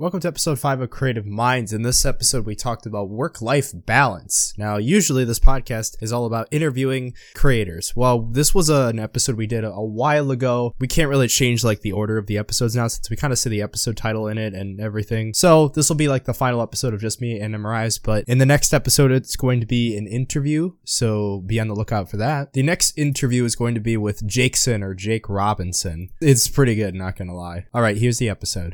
Welcome to episode 5 of Creative Minds. In this episode, we talked about work life balance. Now, usually this podcast is all about interviewing creators. Well, this was a, an episode we did a, a while ago. We can't really change like the order of the episodes now since we kind of see the episode title in it and everything. So, this will be like the final episode of just me and Marias. But in the next episode, it's going to be an interview. So, be on the lookout for that. The next interview is going to be with Jakeson or Jake Robinson. It's pretty good, not gonna lie. All right, here's the episode.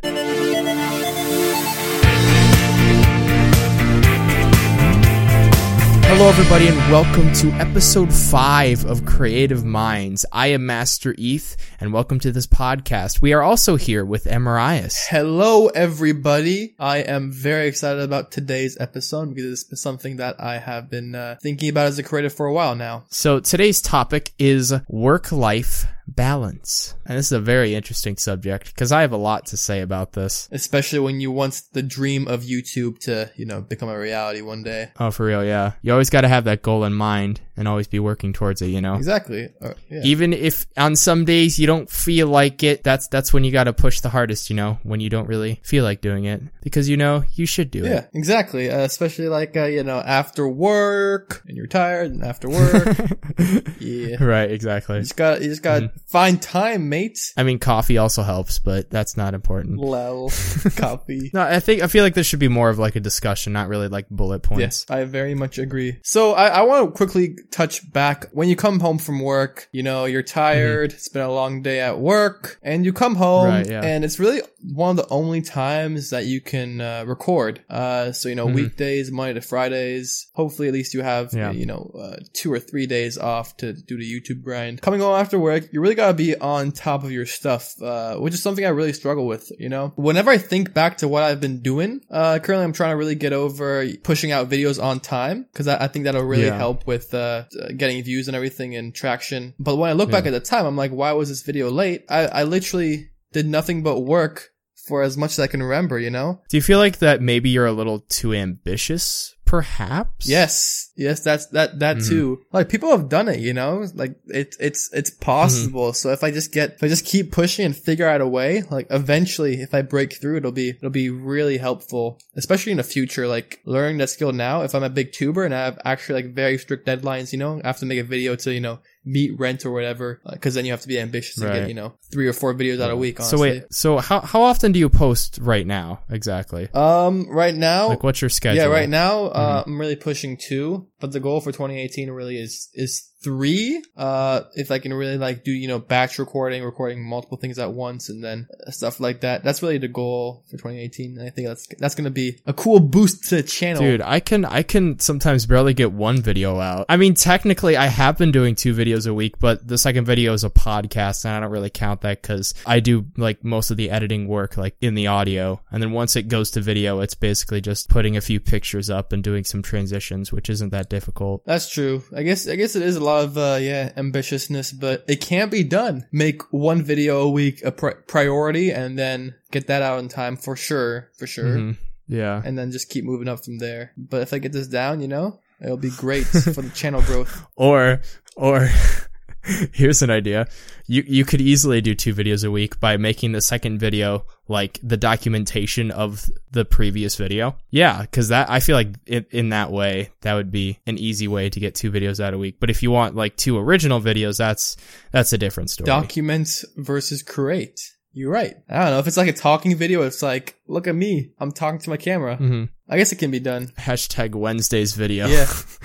Hello, everybody, and welcome to episode five of Creative Minds. I am Master Eth, and welcome to this podcast. We are also here with Emirias. Hello, everybody. I am very excited about today's episode because it's something that I have been uh, thinking about as a creative for a while now. So today's topic is work-life balance. And this is a very interesting subject because I have a lot to say about this. Especially when you want the dream of YouTube to, you know, become a reality one day. Oh, for real, yeah. You always got to have that goal in mind and always be working towards it, you know. Exactly. Uh, yeah. Even if on some days you don't feel like it, that's that's when you got to push the hardest, you know, when you don't really feel like doing it because you know you should do yeah, it. Yeah, exactly. Uh, especially like uh, you know, after work and you're tired and after work. yeah. Right, exactly. You just got you just got mm-hmm Find time, mate. I mean, coffee also helps, but that's not important. Lol. coffee. No, I think I feel like this should be more of like a discussion, not really like bullet points. Yes, I very much agree. So I, I want to quickly touch back when you come home from work. You know, you're tired. Mm-hmm. It's been a long day at work, and you come home, right, yeah. and it's really one of the only times that you can uh, record. Uh, so you know, mm-hmm. weekdays, Monday to Fridays. Hopefully, at least you have yeah. you know uh, two or three days off to do the YouTube grind. Coming home after work, you really gotta be on top of your stuff, uh, which is something I really struggle with. You know, whenever I think back to what I've been doing, uh, currently I'm trying to really get over pushing out videos on time because I, I, think that'll really yeah. help with uh, getting views and everything and traction. But when I look yeah. back at the time, I'm like, why was this video late? I, I literally did nothing but work for as much as I can remember, you know? Do you feel like that maybe you're a little too ambitious perhaps? Yes. Yes that's that that mm-hmm. too. Like people have done it you know? Like it, it's it's possible. Mm-hmm. so if i just get if i just keep pushing and figure out a way like eventually if i break through it'll be it'll be really helpful especially in the future. Like learning that skill now if i'm a big tuber and i have actually like very strict deadlines you know i have to make a video to you know meet rent or whatever because uh, then you have to be ambitious right. and get you know three or four videos out a week honestly. so wait so how, how often do you post right now exactly um right now like what's your schedule yeah right now uh, mm-hmm. I'm really pushing two, but the goal for 2018 really is is three. Uh, if I can really like do, you know, batch recording, recording multiple things at once and then stuff like that. That's really the goal for 2018. And I think that's, that's going to be a cool boost to the channel. Dude, I can, I can sometimes barely get one video out. I mean, technically I have been doing two videos a week, but the second video is a podcast and I don't really count that because I do like most of the editing work like in the audio. And then once it goes to video, it's basically just putting a few pictures up and doing some transitions, which isn't that difficult. That's true. I guess, I guess it is a lot of uh, yeah ambitiousness, but it can't be done. Make one video a week a pri- priority, and then get that out in time for sure, for sure. Mm-hmm. Yeah, and then just keep moving up from there. But if I get this down, you know, it'll be great for the channel growth. Or, or. Here's an idea. You you could easily do two videos a week by making the second video like the documentation of the previous video. Yeah, cuz that I feel like in, in that way that would be an easy way to get two videos out a week. But if you want like two original videos, that's that's a different story. Document versus create. You're right. I don't know if it's like a talking video. It's like, look at me. I'm talking to my camera. Mm-hmm. I guess it can be done. Hashtag Wednesday's video. Yeah,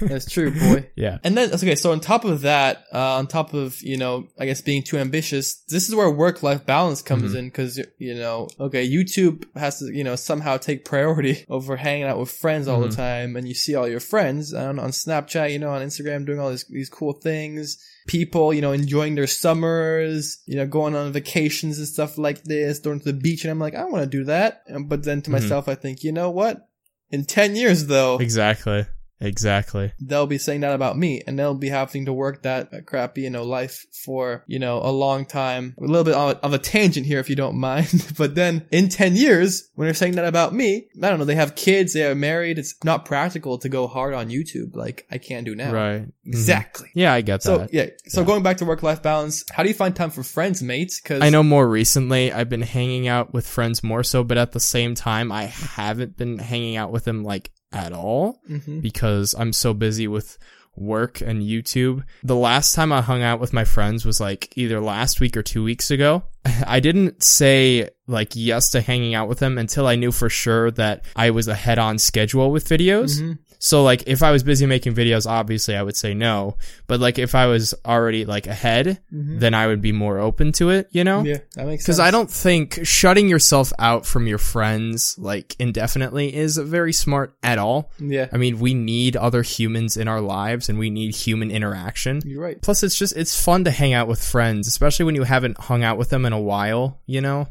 that's true, boy. Yeah. And then okay, so on top of that, uh, on top of you know, I guess being too ambitious, this is where work-life balance comes mm-hmm. in because you know, okay, YouTube has to you know somehow take priority over hanging out with friends all mm-hmm. the time, and you see all your friends on on Snapchat, you know, on Instagram doing all these these cool things people, you know, enjoying their summers, you know, going on vacations and stuff like this, going to the beach. And I'm like, I want to do that. But then to mm-hmm. myself, I think, you know what? In 10 years though. Exactly. Exactly. They'll be saying that about me and they'll be having to work that crappy, you know, life for, you know, a long time. A little bit of a tangent here if you don't mind. but then in 10 years, when they're saying that about me, I don't know, they have kids, they are married. It's not practical to go hard on YouTube like I can do now. Right. Exactly. Mm-hmm. Yeah, I get that. So, yeah. So yeah. going back to work life balance, how do you find time for friends, mates? Cause I know more recently I've been hanging out with friends more so, but at the same time, I haven't been hanging out with them like at all mm-hmm. because I'm so busy with work and YouTube. The last time I hung out with my friends was like either last week or two weeks ago. I didn't say like yes to hanging out with them until I knew for sure that I was ahead on schedule with videos. Mm-hmm. So like if I was busy making videos, obviously I would say no. But like if I was already like ahead, mm-hmm. then I would be more open to it, you know? Yeah, that makes sense. Because I don't think shutting yourself out from your friends like indefinitely is very smart at all. Yeah. I mean, we need other humans in our lives and we need human interaction. You're right. Plus it's just it's fun to hang out with friends, especially when you haven't hung out with them in a while, you know?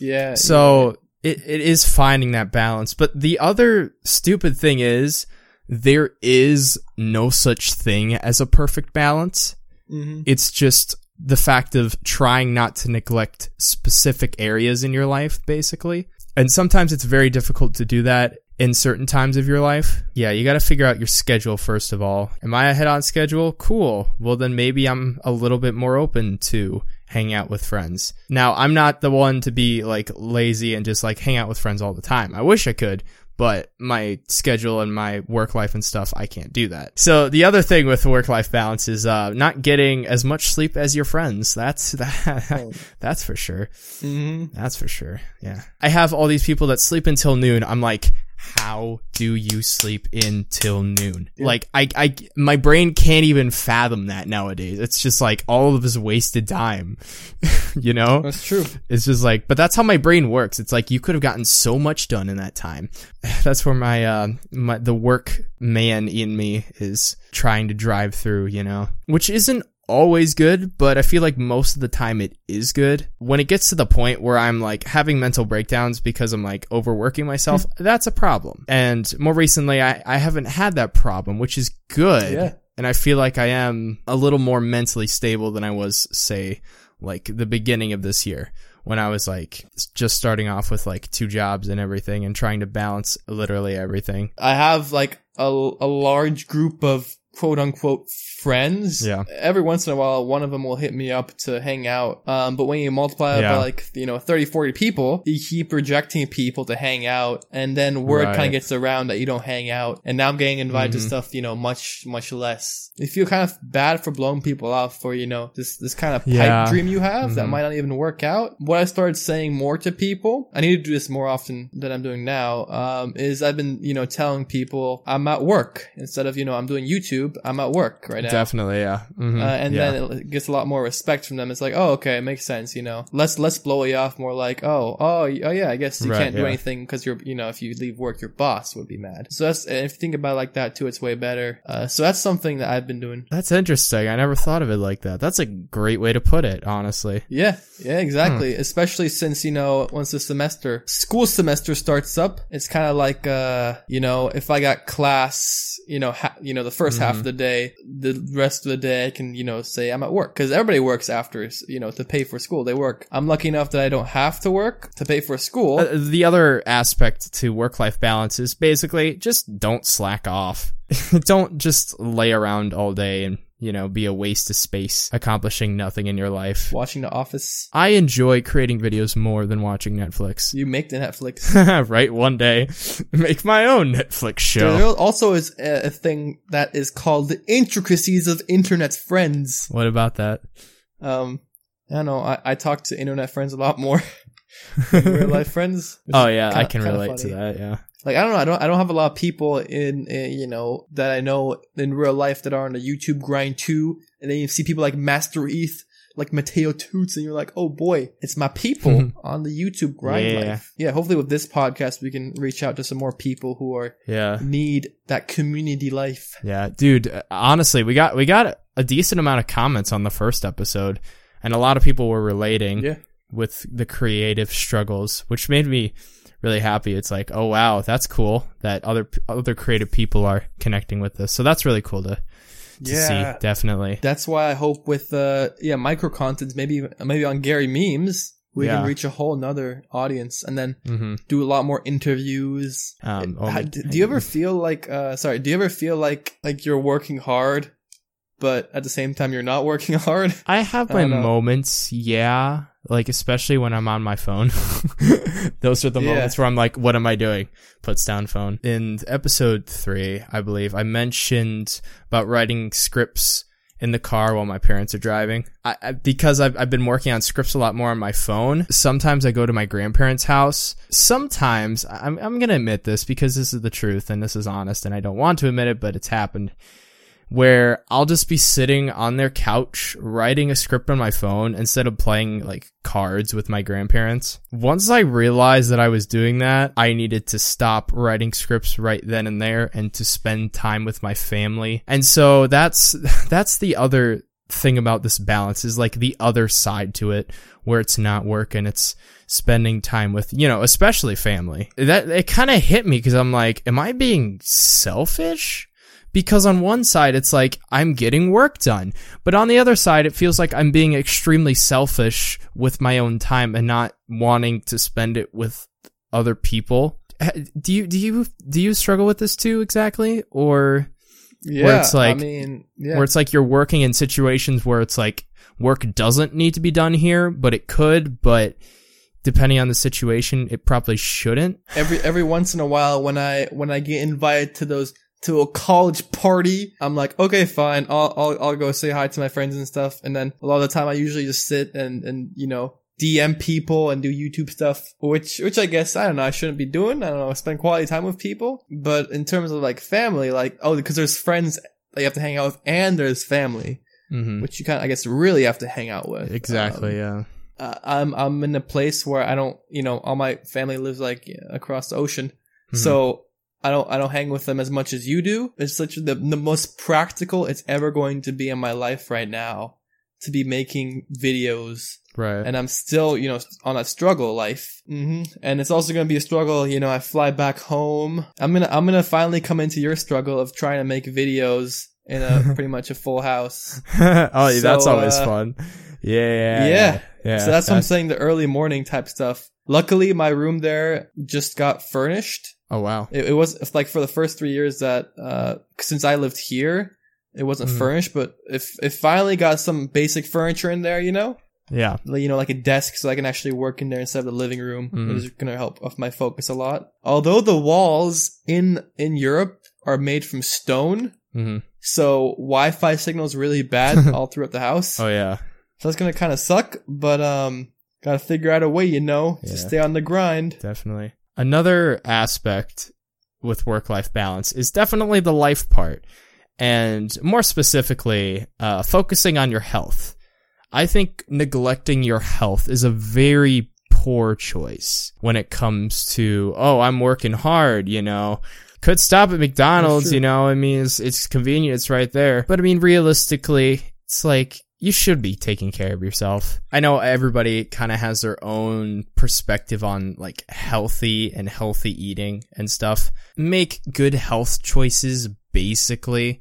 Yeah. So yeah. it, it is finding that balance. But the other stupid thing is there is no such thing as a perfect balance. Mm-hmm. It's just the fact of trying not to neglect specific areas in your life, basically. And sometimes it's very difficult to do that in certain times of your life. Yeah, you got to figure out your schedule first of all. Am I ahead on schedule? Cool. Well, then maybe I'm a little bit more open to hang out with friends. Now, I'm not the one to be like lazy and just like hang out with friends all the time. I wish I could, but my schedule and my work life and stuff, I can't do that. So the other thing with work life balance is uh, not getting as much sleep as your friends. That's that. Oh. that's for sure. Mm-hmm. That's for sure. Yeah, I have all these people that sleep until noon. I'm like, how do you sleep until noon? Yeah. Like I, I, my brain can't even fathom that nowadays. It's just like all of his wasted time, you know? That's true. It's just like, but that's how my brain works. It's like you could have gotten so much done in that time. That's where my, uh, my, the work man in me is trying to drive through, you know, which isn't always good, but I feel like most of the time it is good. When it gets to the point where I'm like having mental breakdowns because I'm like overworking myself, hmm. that's a problem. And more recently, I, I haven't had that problem, which is good. Yeah. And I feel like I am a little more mentally stable than I was, say, like the beginning of this year when I was like just starting off with like two jobs and everything and trying to balance literally everything. I have like a, a large group of quote unquote friends. Yeah. Every once in a while, one of them will hit me up to hang out. Um, but when you multiply yeah. by like, you know, 30, 40 people, you keep rejecting people to hang out. And then word right. kind of gets around that you don't hang out. And now I'm getting invited mm-hmm. to stuff, you know, much, much less. You feel kind of bad for blowing people off for, you know, this, this kind of pipe yeah. dream you have mm-hmm. that might not even work out. What I started saying more to people, I need to do this more often than I'm doing now, um, is I've been, you know, telling people I'm at work instead of, you know, I'm doing YouTube. I'm at work right now. Definitely, yeah. Mm-hmm. Uh, and yeah. then it gets a lot more respect from them. It's like, oh, okay, it makes sense. You know, let's let's blow you off more like, oh, oh, oh, yeah, I guess you right, can't do yeah. anything because you're, you know, if you leave work, your boss would be mad. So that's if you think about it like that too, it's way better. Uh, so that's something that I've been doing. That's interesting. I never thought of it like that. That's a great way to put it, honestly. Yeah, yeah, exactly. Hmm. Especially since you know, once the semester, school semester starts up, it's kind of like, uh, you know, if I got class, you know, ha- you know, the 1st mm-hmm. half of the day, the rest of the day I can, you know, say I'm at work because everybody works after, you know, to pay for school. They work. I'm lucky enough that I don't have to work to pay for school. Uh, the other aspect to work life balance is basically just don't slack off. don't just lay around all day and you know, be a waste of space, accomplishing nothing in your life. Watching The Office. I enjoy creating videos more than watching Netflix. You make the Netflix. right? One day, make my own Netflix show. There also is a thing that is called the intricacies of internet friends. What about that? Um, I don't know. I, I talk to internet friends a lot more real life friends. Oh yeah, I can relate to that. Yeah. Like I don't know, I don't I don't have a lot of people in, in, you know that I know in real life that are on the YouTube grind too, and then you see people like Master ETH, like Mateo Toots, and you're like, oh boy, it's my people mm-hmm. on the YouTube grind yeah. life. Yeah, hopefully with this podcast we can reach out to some more people who are yeah need that community life. Yeah, dude. Honestly, we got we got a decent amount of comments on the first episode, and a lot of people were relating. Yeah. With the creative struggles, which made me really happy. It's like, oh wow, that's cool that other other creative people are connecting with this. So that's really cool to, to yeah, see. Definitely. That's why I hope with uh yeah micro contents maybe maybe on Gary memes we yeah. can reach a whole nother audience and then mm-hmm. do a lot more interviews. Um, oh, do, do you ever feel like uh sorry? Do you ever feel like like you're working hard? But at the same time, you're not working hard. I have my I moments, yeah like especially when I'm on my phone. Those are the yeah. moments where I'm like, what am I doing? Puts down phone. In episode three, I believe, I mentioned about writing scripts in the car while my parents are driving. I, I, because I've, I've been working on scripts a lot more on my phone. Sometimes I go to my grandparents' house. Sometimes I'm, I'm going to admit this because this is the truth and this is honest and I don't want to admit it, but it's happened where I'll just be sitting on their couch writing a script on my phone instead of playing like cards with my grandparents. Once I realized that I was doing that, I needed to stop writing scripts right then and there and to spend time with my family. And so that's that's the other thing about this balance is like the other side to it where it's not work and it's spending time with, you know, especially family. That it kind of hit me cuz I'm like, am I being selfish? Because on one side it's like I'm getting work done, but on the other side it feels like I'm being extremely selfish with my own time and not wanting to spend it with other people. Do you do you do you struggle with this too exactly or yeah, where it's like I mean, yeah. where it's like you're working in situations where it's like work doesn't need to be done here, but it could, but depending on the situation, it probably shouldn't. Every every once in a while when I when I get invited to those to a college party. I'm like, okay, fine. I'll, I'll, I'll go say hi to my friends and stuff. And then a lot of the time I usually just sit and, and, you know, DM people and do YouTube stuff, which, which I guess, I don't know, I shouldn't be doing. I don't know, spend quality time with people. But in terms of like family, like, oh, because there's friends that you have to hang out with and there's family, mm-hmm. which you kind of, I guess, really have to hang out with. Exactly. Um, yeah. Uh, I'm, I'm in a place where I don't, you know, all my family lives like across the ocean. Mm-hmm. So I don't I don't hang with them as much as you do. It's such the the most practical it's ever going to be in my life right now to be making videos. Right. And I'm still, you know, on a struggle life. Mm-hmm. And it's also going to be a struggle, you know, I fly back home. I'm going to I'm going to finally come into your struggle of trying to make videos in a pretty much a full house. oh, so, that's always uh, fun. Yeah, yeah. Yeah. yeah. So that's, that's what I'm saying the early morning type stuff. Luckily my room there just got furnished Oh wow! It, it was like for the first three years that uh, since I lived here, it wasn't mm. furnished, but if it finally got some basic furniture in there, you know. Yeah. You know, like a desk so I can actually work in there instead of the living room. Mm. Mm-hmm. It's gonna help off my focus a lot. Although the walls in in Europe are made from stone, mm-hmm. so Wi-Fi signal is really bad all throughout the house. Oh yeah. So that's gonna kind of suck, but um, gotta figure out a way, you know, yeah. to stay on the grind. Definitely. Another aspect with work life balance is definitely the life part, and more specifically, uh, focusing on your health. I think neglecting your health is a very poor choice when it comes to, oh, I'm working hard, you know. Could stop at McDonald's, you know. I mean, it's, it's convenient, it's right there. But I mean, realistically, it's like you should be taking care of yourself. I know everybody kind of has their own perspective on like healthy and healthy eating and stuff. Make good health choices, basically.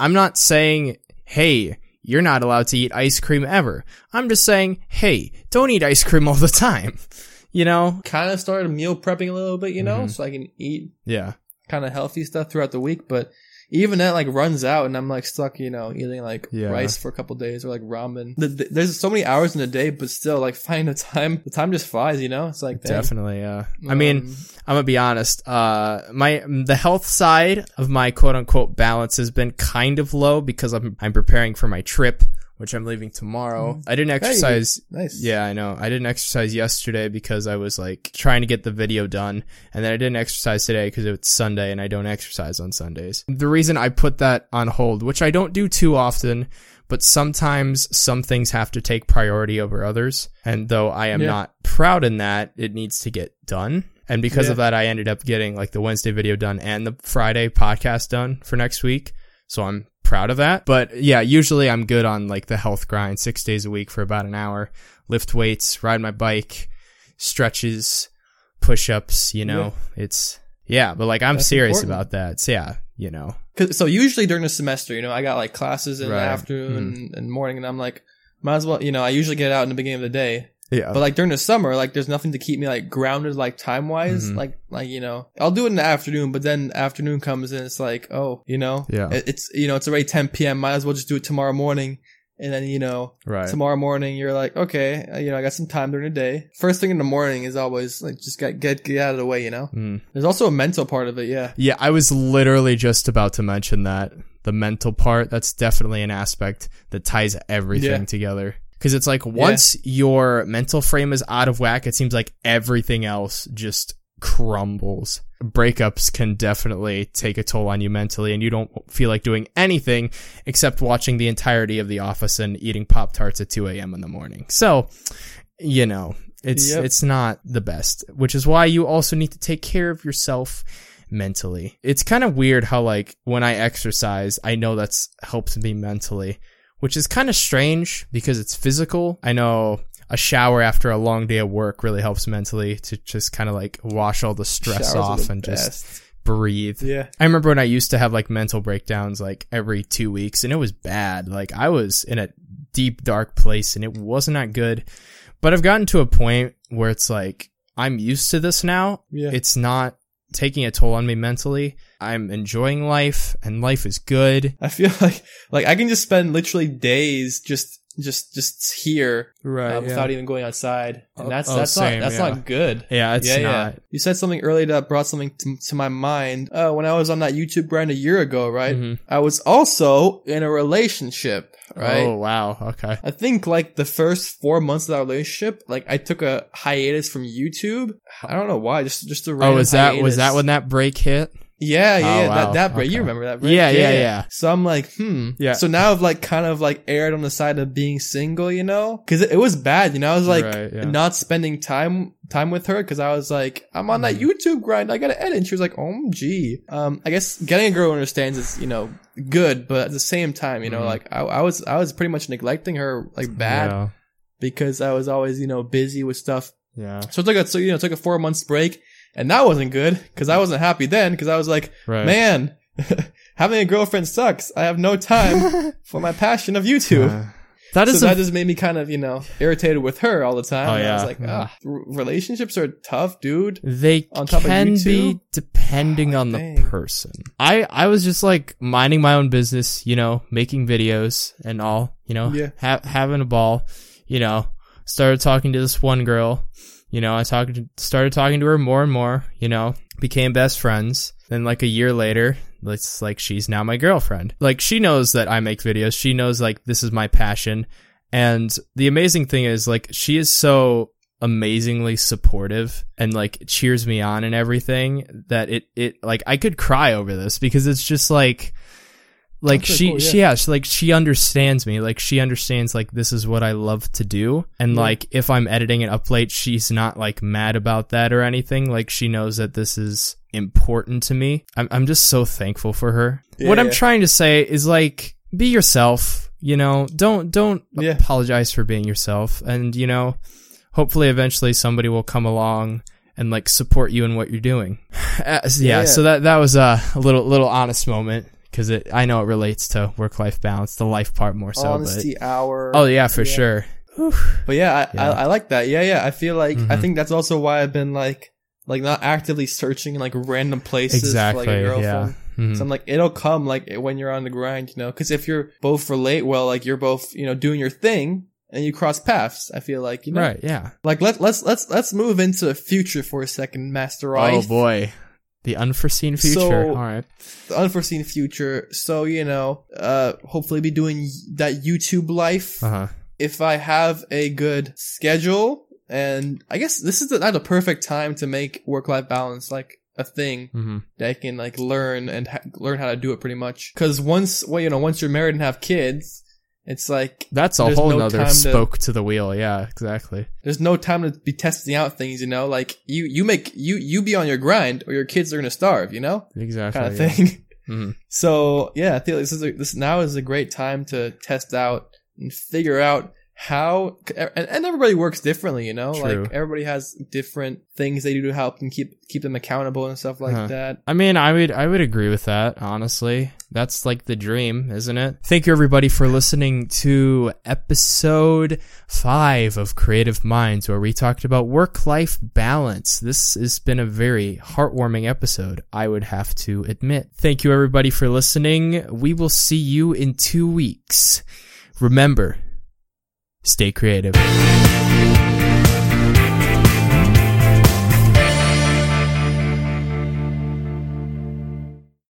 I'm not saying, hey, you're not allowed to eat ice cream ever. I'm just saying, hey, don't eat ice cream all the time. You know? Kind of started meal prepping a little bit, you know, mm-hmm. so I can eat yeah, kind of healthy stuff throughout the week, but even that like runs out and I'm like stuck, you know, eating like yeah. rice for a couple days or like ramen. The, the, there's so many hours in a day, but still like finding the time, the time just flies, you know? It's like, dang. definitely, yeah. Um, I mean, um, I'm gonna be honest, uh, my, the health side of my quote unquote balance has been kind of low because I'm, I'm preparing for my trip which I'm leaving tomorrow. Mm. I didn't exercise. Hey, nice. Yeah, I know. I didn't exercise yesterday because I was like trying to get the video done. And then I didn't exercise today because it's Sunday and I don't exercise on Sundays. The reason I put that on hold, which I don't do too often, but sometimes some things have to take priority over others. And though I am yeah. not proud in that, it needs to get done. And because yeah. of that, I ended up getting like the Wednesday video done and the Friday podcast done for next week. So I'm proud of that. But yeah, usually I'm good on like the health grind, six days a week for about an hour, lift weights, ride my bike, stretches, push ups, you know, yeah. it's, yeah, but like I'm That's serious important. about that. So yeah, you know. so usually during the semester, you know, I got like classes in right. the afternoon mm-hmm. and morning and I'm like, might as well, you know, I usually get out in the beginning of the day. Yeah. But like during the summer, like there's nothing to keep me like grounded, like time wise. Mm-hmm. Like, like, you know, I'll do it in the afternoon, but then afternoon comes and it's like, oh, you know, yeah, it's, you know, it's already 10 p.m. Might as well just do it tomorrow morning. And then, you know, right. tomorrow morning, you're like, okay, uh, you know, I got some time during the day. First thing in the morning is always like, just get, get, get out of the way, you know? Mm. There's also a mental part of it. Yeah. Yeah. I was literally just about to mention that the mental part. That's definitely an aspect that ties everything yeah. together. Cause it's like once yeah. your mental frame is out of whack, it seems like everything else just crumbles. Breakups can definitely take a toll on you mentally and you don't feel like doing anything except watching the entirety of The Office and eating Pop Tarts at 2 a.m. in the morning. So, you know, it's, yep. it's not the best, which is why you also need to take care of yourself mentally. It's kind of weird how like when I exercise, I know that's helped me mentally which is kind of strange because it's physical. I know a shower after a long day of work really helps mentally to just kind of like wash all the stress Showers off and best. just breathe. Yeah. I remember when I used to have like mental breakdowns like every two weeks and it was bad. Like I was in a deep, dark place and it wasn't that good. But I've gotten to a point where it's like, I'm used to this now. Yeah. It's not taking a toll on me mentally. I'm enjoying life and life is good. I feel like like I can just spend literally days just just just here right uh, without yeah. even going outside and that's oh, that's same, not that's yeah. not good yeah it's yeah, not. yeah you said something earlier that brought something to, to my mind uh, when i was on that youtube brand a year ago right mm-hmm. i was also in a relationship right oh wow okay i think like the first four months of that relationship like i took a hiatus from youtube i don't know why just just a oh was that hiatus. was that when that break hit yeah, yeah, oh, yeah. Wow. That that break. Okay. You remember that break? Yeah, yeah, yeah, yeah, So I'm like, hmm. Yeah. So now I've like kind of like aired on the side of being single, you know, because it, it, was bad. You know, I was like right, yeah. not spending time time with her because I was like, I'm on that mm-hmm. YouTube grind. I gotta edit. And she was like, oh, gee. Um, I guess getting a girl who understands is you know good, but at the same time, you know, mm. like I, I was I was pretty much neglecting her like bad yeah. because I was always you know busy with stuff. Yeah. So it took a so you know took a four months break and that wasn't good because I wasn't happy then because I was like, right. man, having a girlfriend sucks. I have no time for my passion of YouTube. Uh, that is so a- that just made me kind of you know irritated with her all the time. Oh, yeah. I was like, yeah. oh, relationships are tough, dude. They on top can of be depending oh, on dang. the person. I I was just like minding my own business, you know, making videos and all, you know, yeah. ha- having a ball, you know. Started talking to this one girl you know, I talked, started talking to her more and more, you know, became best friends. Then like a year later, it's like she's now my girlfriend. Like she knows that I make videos. She knows like this is my passion. And the amazing thing is like she is so amazingly supportive and like cheers me on and everything that it it like I could cry over this because it's just like like she cool, yeah. she yeah. she, like she understands me. Like she understands like this is what i love to do. And yeah. like if i'm editing it up late she's not like mad about that or anything. Like she knows that this is important to me. I'm, I'm just so thankful for her. Yeah, what i'm trying to say is like be yourself you know? Don't don't apologize for being yourself. And you know hopefully eventually somebody will come along and like support you in what you're doing. Yeah, so that that was a little little honest moment because it I know it relates to work life balance, the life part more so. Honesty but, hour. Oh yeah, for yeah. sure. But yeah, I, yeah. I, I like that. Yeah, yeah. I feel like mm-hmm. I think that's also why I've been like like not actively searching in like random places exactly, for like a girlfriend. Yeah. Mm-hmm. So I'm like, it'll come like when you're on the grind, you know. Because if you're both relate well, like you're both you know doing your thing, and you cross paths. I feel like you know, right? Yeah. Like let let's let's let's move into the future for a second, Master Ice. Oh boy, the unforeseen future. So, All right. The unforeseen future. So, you know, uh, hopefully be doing that YouTube life. Uh-huh. If I have a good schedule and I guess this is the, not the perfect time to make work life balance like a thing mm-hmm. that I can like learn and ha- learn how to do it pretty much. Cause once, well, you know, once you're married and have kids, it's like that's a whole no nother spoke to, to, the wheel. Yeah, exactly. There's no time to be testing out things, you know. Like you, you make you you be on your grind, or your kids are gonna starve, you know. Exactly. Kind of yeah. thing. Mm-hmm. So yeah, I feel this is a, this now is a great time to test out and figure out how and, and everybody works differently, you know. True. Like everybody has different things they do to help them keep keep them accountable and stuff like uh-huh. that. I mean, I would I would agree with that. Honestly, that's like the dream, isn't it? Thank you everybody for listening to episode five of Creative Minds, where we talked about work life balance. This has been a very heartwarming episode. I would have to admit. Thank you everybody for listening. We will see you in two weeks. Remember, stay creative.